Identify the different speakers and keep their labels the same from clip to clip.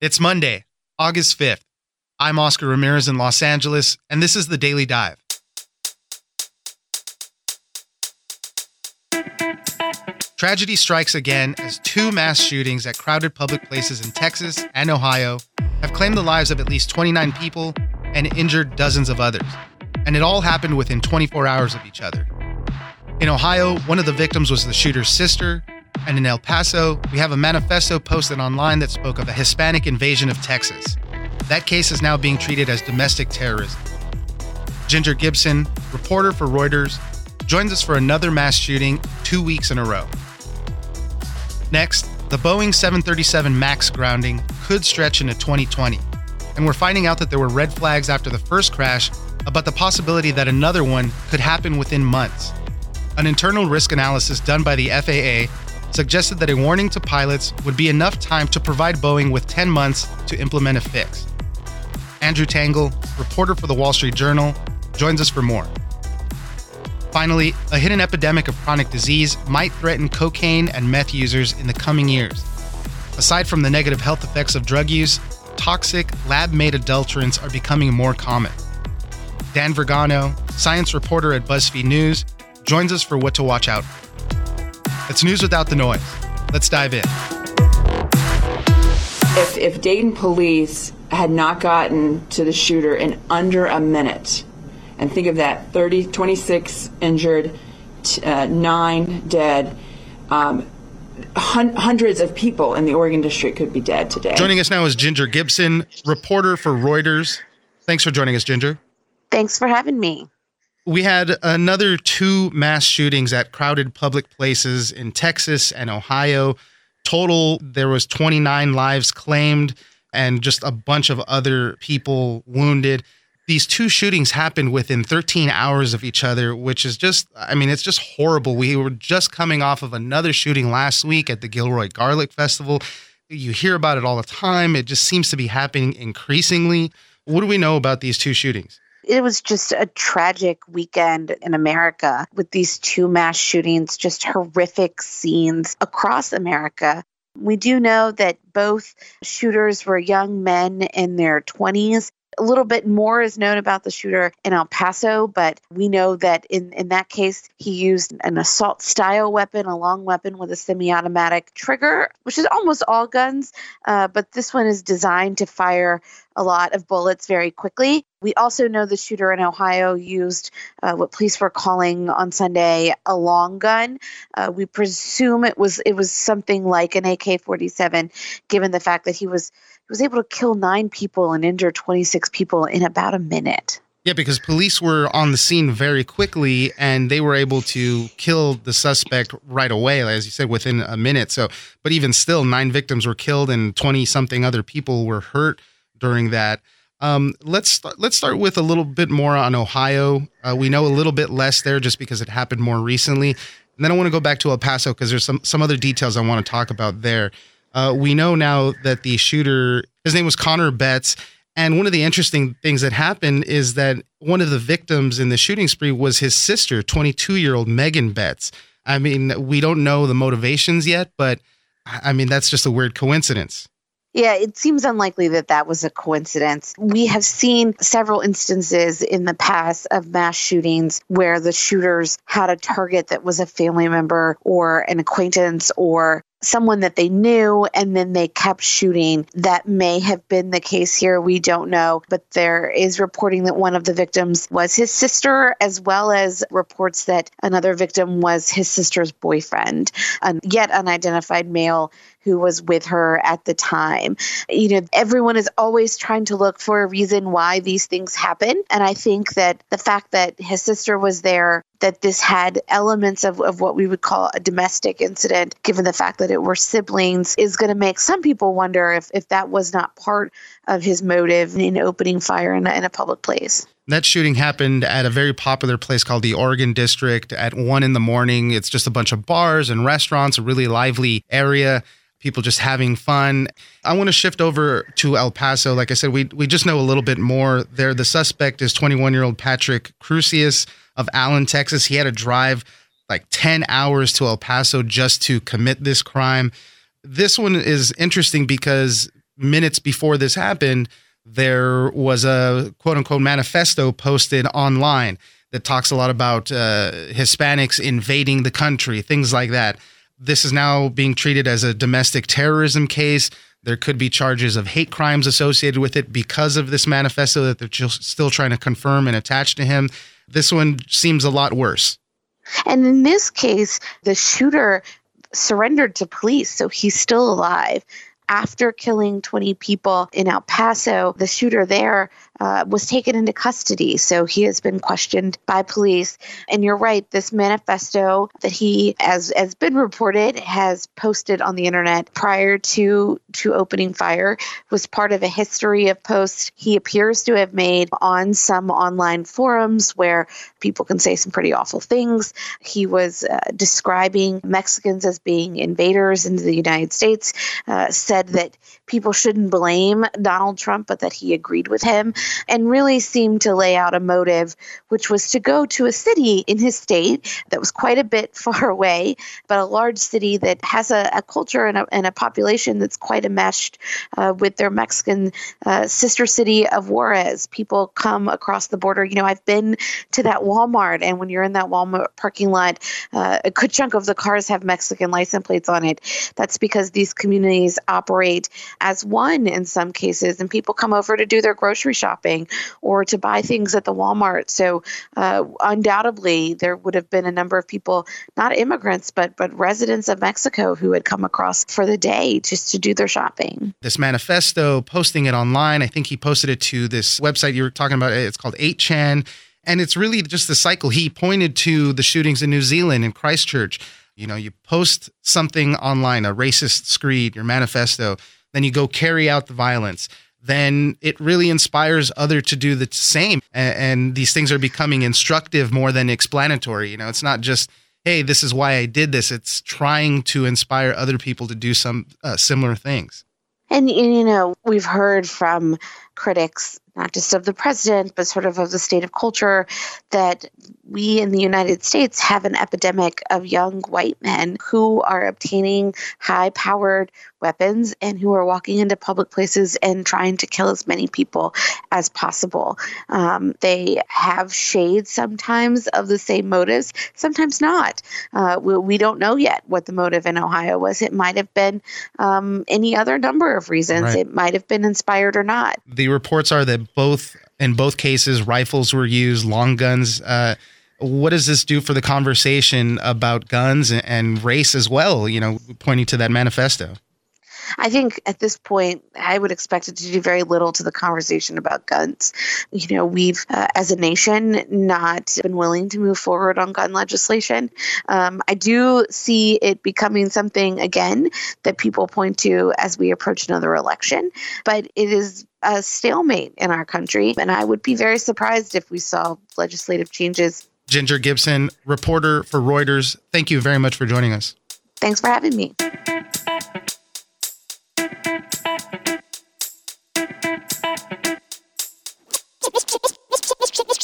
Speaker 1: It's Monday, August 5th. I'm Oscar Ramirez in Los Angeles, and this is the Daily Dive. Tragedy strikes again as two mass shootings at crowded public places in Texas and Ohio have claimed the lives of at least 29 people and injured dozens of others. And it all happened within 24 hours of each other. In Ohio, one of the victims was the shooter's sister, and in El Paso, we have a manifesto posted online that spoke of a Hispanic invasion of Texas. That case is now being treated as domestic terrorism. Ginger Gibson, reporter for Reuters, joins us for another mass shooting two weeks in a row. Next, the Boeing 737 MAX grounding could stretch into 2020, and we're finding out that there were red flags after the first crash about the possibility that another one could happen within months. An internal risk analysis done by the FAA suggested that a warning to pilots would be enough time to provide Boeing with 10 months to implement a fix. Andrew Tangel, reporter for the Wall Street Journal, joins us for more. Finally, a hidden epidemic of chronic disease might threaten cocaine and meth users in the coming years. Aside from the negative health effects of drug use, toxic, lab made adulterants are becoming more common. Dan Vergano, science reporter at BuzzFeed News, joins us for what to watch out for. It's news without the noise. Let's dive in.
Speaker 2: If, if Dayton police had not gotten to the shooter in under a minute, and think of that 30, 26 injured, t- uh, nine dead, um, hun- hundreds of people in the Oregon district could be dead today.
Speaker 1: Joining us now is Ginger Gibson, reporter for Reuters. Thanks for joining us, Ginger.
Speaker 3: Thanks for having me.
Speaker 1: We had another two mass shootings at crowded public places in Texas and Ohio. Total, there was 29 lives claimed and just a bunch of other people wounded. These two shootings happened within 13 hours of each other, which is just, I mean, it's just horrible. We were just coming off of another shooting last week at the Gilroy Garlic Festival. You hear about it all the time. It just seems to be happening increasingly. What do we know about these two shootings?
Speaker 3: It was just a tragic weekend in America with these two mass shootings, just horrific scenes across America. We do know that both shooters were young men in their 20s. A little bit more is known about the shooter in El Paso, but we know that in, in that case, he used an assault style weapon, a long weapon with a semi automatic trigger, which is almost all guns, uh, but this one is designed to fire a lot of bullets very quickly. We also know the shooter in Ohio used uh, what police were calling on Sunday a long gun. Uh, we presume it was it was something like an AK-47, given the fact that he was was able to kill nine people and injure 26 people in about a minute.
Speaker 1: Yeah, because police were on the scene very quickly and they were able to kill the suspect right away, as you said, within a minute. So, but even still, nine victims were killed and 20 something other people were hurt during that. Um, let's start, let's start with a little bit more on Ohio. Uh, we know a little bit less there just because it happened more recently. And then I want to go back to El Paso because there's some some other details I want to talk about there. Uh, we know now that the shooter, his name was Connor Betts, and one of the interesting things that happened is that one of the victims in the shooting spree was his sister, 22 year old Megan Betts. I mean, we don't know the motivations yet, but I mean that's just a weird coincidence.
Speaker 3: Yeah, it seems unlikely that that was a coincidence. We have seen several instances in the past of mass shootings where the shooters had a target that was a family member or an acquaintance or someone that they knew and then they kept shooting. That may have been the case here. We don't know. But there is reporting that one of the victims was his sister, as well as reports that another victim was his sister's boyfriend, a yet unidentified male who was with her at the time. You know, everyone is always trying to look for a reason why these things happen. And I think that the fact that his sister was there, that this had elements of, of what we would call a domestic incident, given the fact that it were siblings, is going to make some people wonder if, if that was not part of his motive in opening fire in a, in a public place.
Speaker 1: That shooting happened at a very popular place called the Oregon District at one in the morning. It's just a bunch of bars and restaurants, a really lively area people just having fun. I want to shift over to El Paso. Like I said, we we just know a little bit more there. The suspect is 21 year old Patrick Crusius of Allen, Texas. He had to drive like 10 hours to El Paso just to commit this crime. This one is interesting because minutes before this happened, there was a quote unquote manifesto posted online that talks a lot about uh, Hispanics invading the country, things like that. This is now being treated as a domestic terrorism case. There could be charges of hate crimes associated with it because of this manifesto that they're still trying to confirm and attach to him. This one seems a lot worse.
Speaker 3: And in this case, the shooter surrendered to police, so he's still alive after killing 20 people in El Paso, the shooter there uh, was taken into custody. So he has been questioned by police. And you're right, this manifesto that he, as has been reported, has posted on the internet prior to to opening fire was part of a history of posts he appears to have made on some online forums where people can say some pretty awful things. He was uh, describing Mexicans as being invaders into the United States, uh, said that people shouldn't blame Donald Trump, but that he agreed with him, and really seemed to lay out a motive, which was to go to a city in his state that was quite a bit far away, but a large city that has a, a culture and a, and a, population that's quite enmeshed uh, with their Mexican uh, sister city of Juarez. People come across the border. You know, I've been to that Walmart, and when you're in that Walmart parking lot, uh, a good chunk of the cars have Mexican license plates on it. That's because these communities operate as one in some cases, and people come over to do their grocery shopping or to buy things at the Walmart. So, uh, undoubtedly, there would have been a number of people, not immigrants, but but residents of Mexico who had come across for the day just to do their shopping.
Speaker 1: This manifesto, posting it online, I think he posted it to this website you were talking about. It's called 8chan. And it's really just the cycle. He pointed to the shootings in New Zealand in Christchurch. You know, you post something online, a racist screed, your manifesto, then you go carry out the violence. Then it really inspires other to do the same. And, and these things are becoming instructive more than explanatory. You know, it's not just, hey, this is why I did this. It's trying to inspire other people to do some uh, similar things.
Speaker 3: And, you know, we've heard from critics, not just of the president, but sort of of the state of culture, that we in the United States have an epidemic of young white men who are obtaining high powered weapons and who are walking into public places and trying to kill as many people as possible. Um, they have shades sometimes of the same motives, sometimes not. Uh, we, we, don't know yet what the motive in Ohio was. It might have been um, any other number of reasons. Right. It might have been inspired or not.
Speaker 1: The reports are that both in both cases rifles were used, long guns. Uh, what does this do for the conversation about guns and race as well? You know, pointing to that manifesto.
Speaker 3: I think at this point, I would expect it to do very little to the conversation about guns. You know, we've, uh, as a nation, not been willing to move forward on gun legislation. Um, I do see it becoming something, again, that people point to as we approach another election, but it is a stalemate in our country. And I would be very surprised if we saw legislative changes
Speaker 1: Ginger Gibson, reporter for Reuters. Thank you very much for joining us.
Speaker 3: Thanks for having me.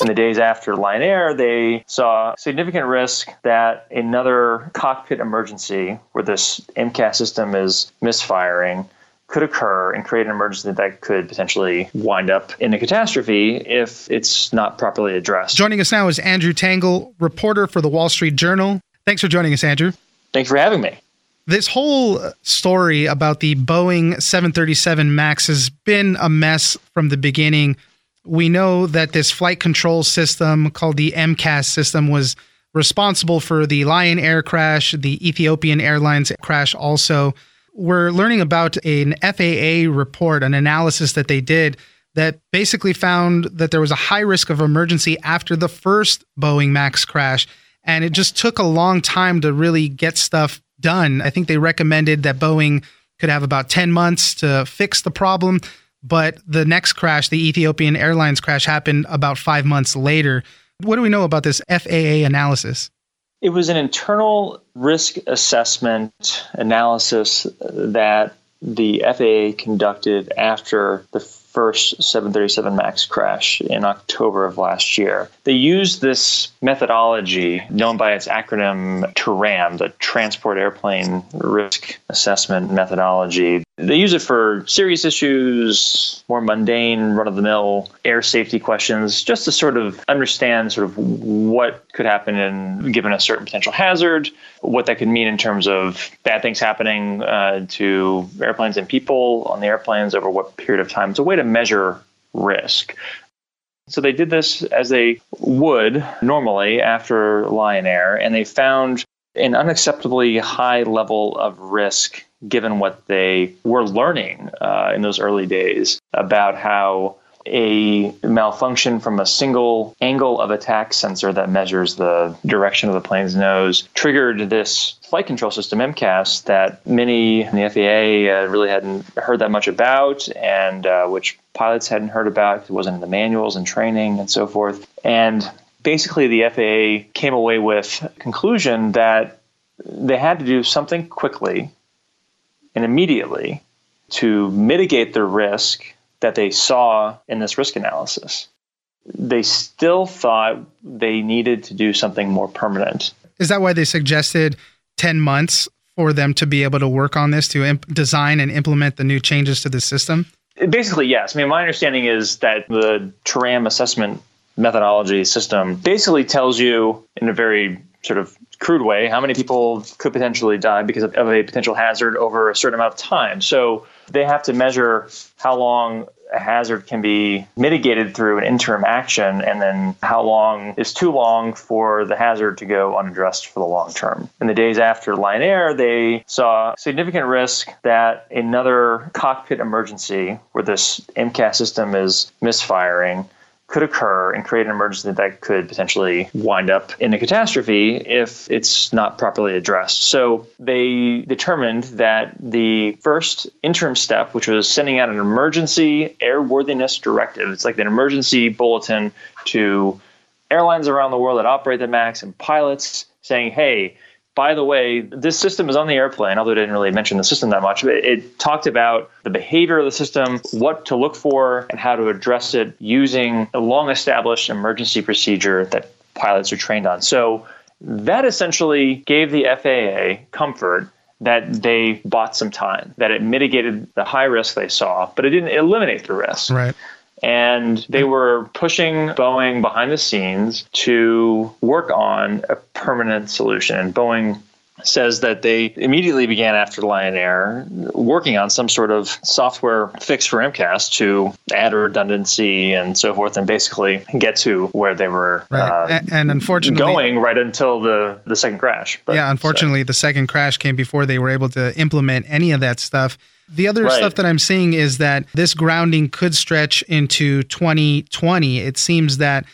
Speaker 4: In the days after Lion Air, they saw significant risk that another cockpit emergency where this MCAS system is misfiring could occur and create an emergency that could potentially wind up in a catastrophe if it's not properly addressed.
Speaker 1: Joining us now is Andrew Tangel, reporter for the Wall Street Journal. Thanks for joining us, Andrew.
Speaker 4: Thanks for having me.
Speaker 1: This whole uh, story about the Boeing 737 MAX has been a mess from the beginning. We know that this flight control system called the MCAS system was responsible for the Lion Air crash, the Ethiopian Airlines crash also we're learning about an FAA report, an analysis that they did that basically found that there was a high risk of emergency after the first Boeing MAX crash. And it just took a long time to really get stuff done. I think they recommended that Boeing could have about 10 months to fix the problem. But the next crash, the Ethiopian Airlines crash, happened about five months later. What do we know about this FAA analysis?
Speaker 4: It was an internal risk assessment analysis that the FAA conducted after the first 737 MAX crash in October of last year. They used this methodology known by its acronym TARAM, the Transport Airplane Risk Assessment Methodology. They use it for serious issues, more mundane, run of the mill air safety questions, just to sort of understand sort of what could happen in given a certain potential hazard, what that could mean in terms of bad things happening uh, to airplanes and people on the airplanes over what period of time. It's a way to measure risk. So they did this as they would normally after Lion Air, and they found an unacceptably high level of risk given what they were learning uh, in those early days about how a malfunction from a single angle of attack sensor that measures the direction of the plane's nose triggered this flight control system MCAS that many in the FAA uh, really hadn't heard that much about and uh, which pilots hadn't heard about it wasn't in the manuals and training and so forth. And basically the FAA came away with conclusion that they had to do something quickly and immediately to mitigate the risk that they saw in this risk analysis. They still thought they needed to do something more permanent.
Speaker 5: Is that why they suggested 10 months for them to be able to work on this, to imp- design and implement the new changes to the system?
Speaker 4: Basically, yes. I mean, my understanding is that the TARAM assessment methodology system basically tells you in a very sort of crude way how many people could potentially die because of, of, a potential hazard over a certain amount of time. So they have to measure how long a hazard can be mitigated through an interim action and then how long is too long for the hazard to go unaddressed for the long term. In the days after Lion Air, they saw significant risk that another cockpit emergency where this MCAS system is misfiring could occur and create an emergency that could potentially wind up in a catastrophe if it's not properly addressed. So they determined that the first interim step, which was sending out an emergency airworthiness directive, it's like an emergency bulletin to airlines around the world that operate the MAX and pilots saying, hey, by the way, this system is on the airplane, although it didn't really mention the system that much. But it talked about the behavior of the system, what to look for, and how to address it using a long established emergency procedure that pilots are trained on. So that essentially gave the FAA comfort that they bought some time, that it mitigated the high risk they saw, but it didn't eliminate the risk.
Speaker 5: Right
Speaker 4: and they were pushing Boeing behind the scenes to work on a permanent solution. And Boeing says that they immediately began after Lion Air working on some sort of software fix for MCAS to add redundancy and so forth, and basically get to where they were
Speaker 5: right. uh, and, and, unfortunately
Speaker 4: going right until the the second crash.
Speaker 5: But, yeah, unfortunately, so. the second crash came before they were able to implement any of that stuff. The other right. stuff that I'm seeing is that this grounding could stretch into 2020. It seems that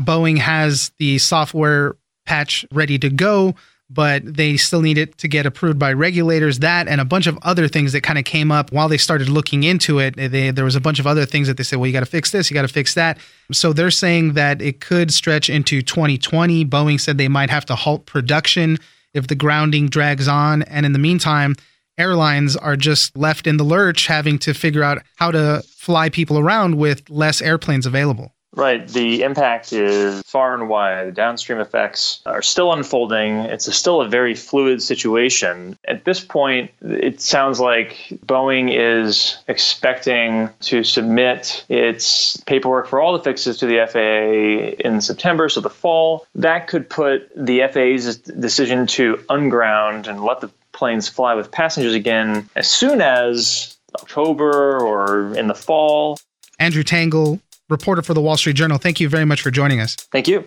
Speaker 5: Boeing has the software patch ready to go, but they still need it to get approved by regulators. That and a bunch of other things that kind of came up while they started looking into it. They, there was a bunch of other things that they said, well, you got to fix this, you got to fix that. So they're saying that it could stretch into 2020. Boeing said they might have to halt production if the grounding drags on. And in the meantime, airlines are just left in the lurch having to figure out how to fly people around with less airplanes available.
Speaker 4: Right. The impact is far and wide. The downstream effects are still unfolding. It's a, still a very fluid situation. At this point, it sounds like Boeing is expecting to submit its paperwork for all the fixes to the FAA in September, so the fall. That could put the FAA's decision to unground and let the planes fly with passengers again as soon as October or in the fall.
Speaker 5: Andrew Tangel, reporter for the Wall Street Journal, thank you very much for joining us.
Speaker 4: Thank you.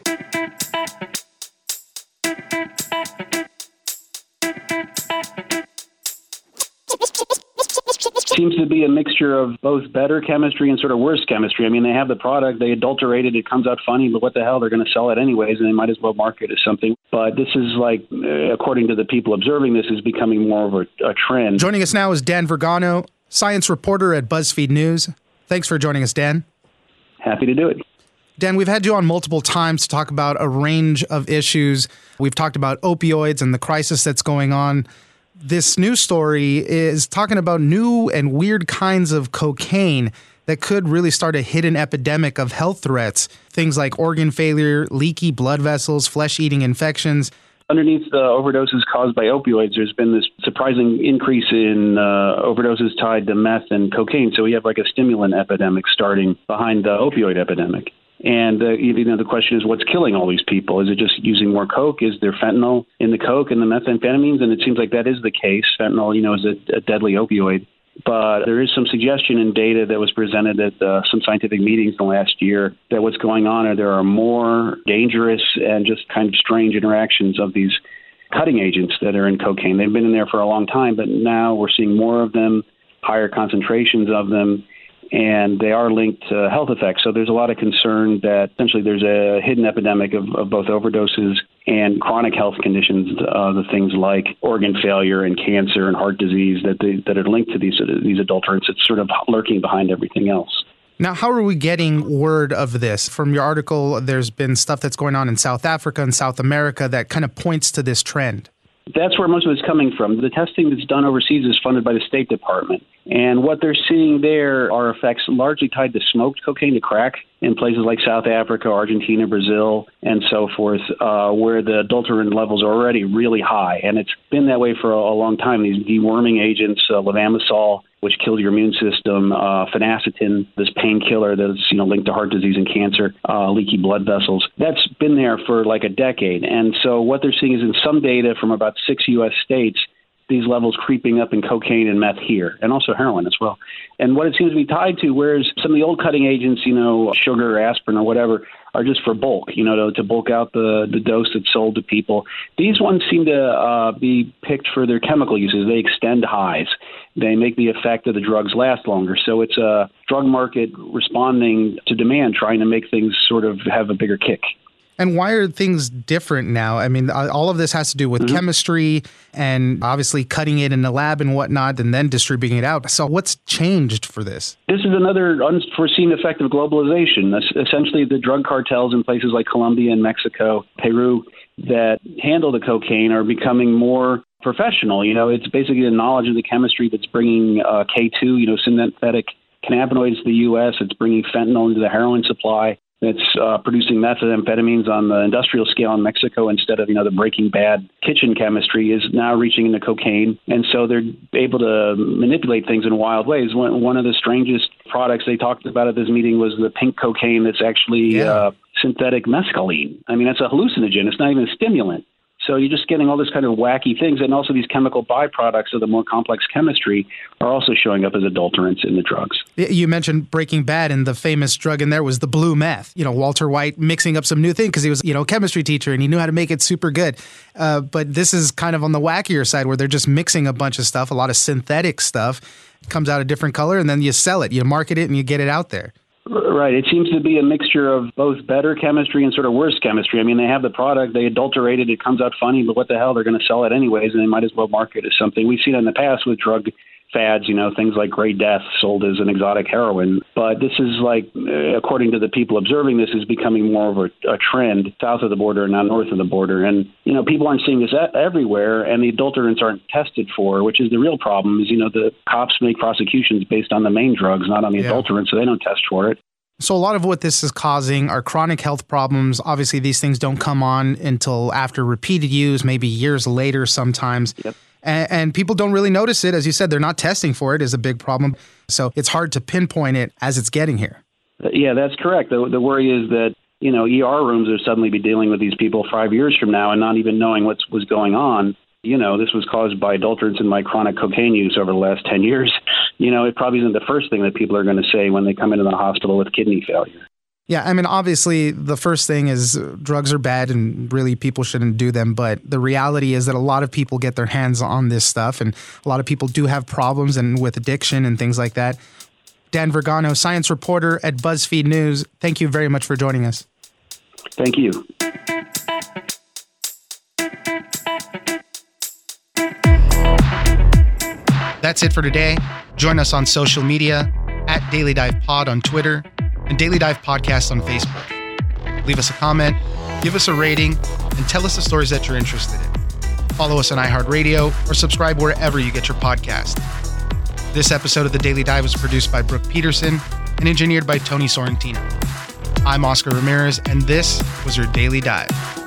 Speaker 6: Seems to be a mixture of both better chemistry and sort of worse chemistry. I mean, they have the product, they adulterate it, it comes out funny, but what the hell? They're going to sell it anyways, and they might as well market it as something. But this is like, uh, according to the people observing this, is becoming more of a, a trend.
Speaker 5: Joining us now is Dan Vergano, science reporter at BuzzFeed News. Thanks for joining us, Dan.
Speaker 6: Happy to do it.
Speaker 5: Dan, we've had you on multiple times to talk about a range of issues. We've talked about opioids and the crisis that's going on this news story is talking about new and weird kinds of cocaine that could really start a hidden epidemic of health threats. Things like organ failure, leaky blood vessels, flesh eating infections.
Speaker 6: Underneath the overdoses caused by opioids, there's been this surprising increase in uh, overdoses tied to meth and cocaine. So we have like a stimulant epidemic starting behind the opioid epidemic. And uh, you know, the question is, what's killing all these people? Is it just using more coke? Is there fentanyl in the coke and the methamphetamines? And it seems like that is the case. Fentanyl, you know, is a, a deadly opioid. But there is some suggestion in data that was presented at uh, some scientific meetings in the last year that what's going on are there are more dangerous and just kind of strange interactions of these cutting agents that are in cocaine. They've been in there for a long time, but now we're seeing more of them, higher concentrations of them and they are linked to health effects. So there's a lot of concern that essentially there's a hidden epidemic of, of both overdoses and chronic health conditions, uh, the things like organ failure and cancer and heart disease that they, that are linked to these these adulterants. It's sort of lurking behind everything else.
Speaker 5: Now, how are we getting word of this? From your article, there's been stuff that's going on in South Africa and South America that kind of points to this trend.
Speaker 6: That's where most of it's coming from. The testing that's done overseas is funded by the State Department. And what they're seeing there are effects largely tied to smoked cocaine, to crack, in places like South Africa, Argentina, Brazil, and so forth, uh, where the adulterant levels are already really high. And it's been that way for a, a long time. These deworming agents, uh, levamisole, which kills your immune system, uh, phenacetin, this painkiller that's you know linked to heart disease and cancer, uh, leaky blood vessels. That's been there for like a decade. And so what they're seeing is in some data from about six U.S. states these levels creeping up in cocaine and meth here, and also heroin as well. And what it seems to be tied to, whereas some of the old cutting agents, you know, sugar, aspirin, or whatever, are just for bulk, you know, to, to bulk out the, the dose that's sold to people. These ones seem to uh, be picked for their chemical uses. They extend highs. They make the effect of the drugs last longer. So it's a drug market responding to demand, trying to make things sort of have a bigger kick.
Speaker 5: And why are things different now? I mean, all of this has to do with mm-hmm. chemistry and obviously cutting it in the lab and whatnot, and then distributing it out. So, what's changed for this?
Speaker 6: This is another unforeseen effect of globalization. Essentially, the drug cartels in places like Colombia and Mexico, Peru, that handle the cocaine are becoming more professional. You know, it's basically the knowledge of the chemistry that's bringing uh, K2, you know, synthetic cannabinoids to the U.S. It's bringing fentanyl into the heroin supply. It's uh, producing methamphetamines on the industrial scale in Mexico instead of you know the Breaking Bad kitchen chemistry is now reaching into cocaine, and so they're able to manipulate things in wild ways. One, one of the strangest products they talked about at this meeting was the pink cocaine that's actually yeah. uh, synthetic mescaline. I mean, that's a hallucinogen. It's not even a stimulant. So you're just getting all this kind of wacky things, and also these chemical byproducts of the more complex chemistry are also showing up as adulterants in the drugs.
Speaker 5: You mentioned Breaking Bad, and the famous drug in there was the blue meth. You know, Walter White mixing up some new thing because he was, you know, a chemistry teacher and he knew how to make it super good. Uh, but this is kind of on the wackier side where they're just mixing a bunch of stuff, a lot of synthetic stuff, comes out a different color, and then you sell it, you market it, and you get it out there.
Speaker 6: Right. It seems to be a mixture of both better chemistry and sort of worse chemistry. I mean, they have the product, they adulterate it, it comes out funny, but what the hell? They're going to sell it anyways, and they might as well market it as something. We've seen in the past with drug fads, you know, things like Gray Death sold as an exotic heroin. But this is like, uh, according to the people observing this, is becoming more of a, a trend south of the border and not north of the border. And, you know, people aren't seeing this everywhere, and the adulterants aren't tested for, which is the real problem is, you know, the cops make prosecutions based on the main drugs, not on the yeah. adulterants, so they don't test for it.
Speaker 5: So, a lot of what this is causing are chronic health problems. Obviously, these things don't come on until after repeated use, maybe years later sometimes. Yep. And, and, people don't really notice it. As you said, they're not testing for it, is a big problem. So, it's hard to pinpoint it as it's getting here.
Speaker 6: Uh, yeah, that's correct. The, the worry is that, you know, ER rooms will suddenly be dealing with these people five years from now and not even knowing what was going on you know, this was caused by adulterants and my chronic cocaine use over the last 10 years, you know, it probably isn't the first thing that people are going to say when they come into the hospital with kidney failure.
Speaker 5: Yeah, I mean, obviously, the first thing is drugs are bad and really people shouldn't do them. But the reality is that a lot of people get their hands on this stuff, and a lot of people do have problems and with addiction and things like that. Dan Vergano, science reporter at BuzzFeed News, thank you very much for joining us.
Speaker 6: Thank you.
Speaker 5: That's it for today. Join us on social media at Daily Dive Pod on Twitter and Daily Dive Podcast on Facebook. Leave us a comment, give us a rating, and tell us the stories that you're interested in.
Speaker 1: Follow us on iHeartRadio or subscribe wherever you get your podcast. This episode of The Daily Dive was produced by Brooke Peterson and engineered by Tony Sorrentino. I'm Oscar Ramirez, and this was your Daily Dive.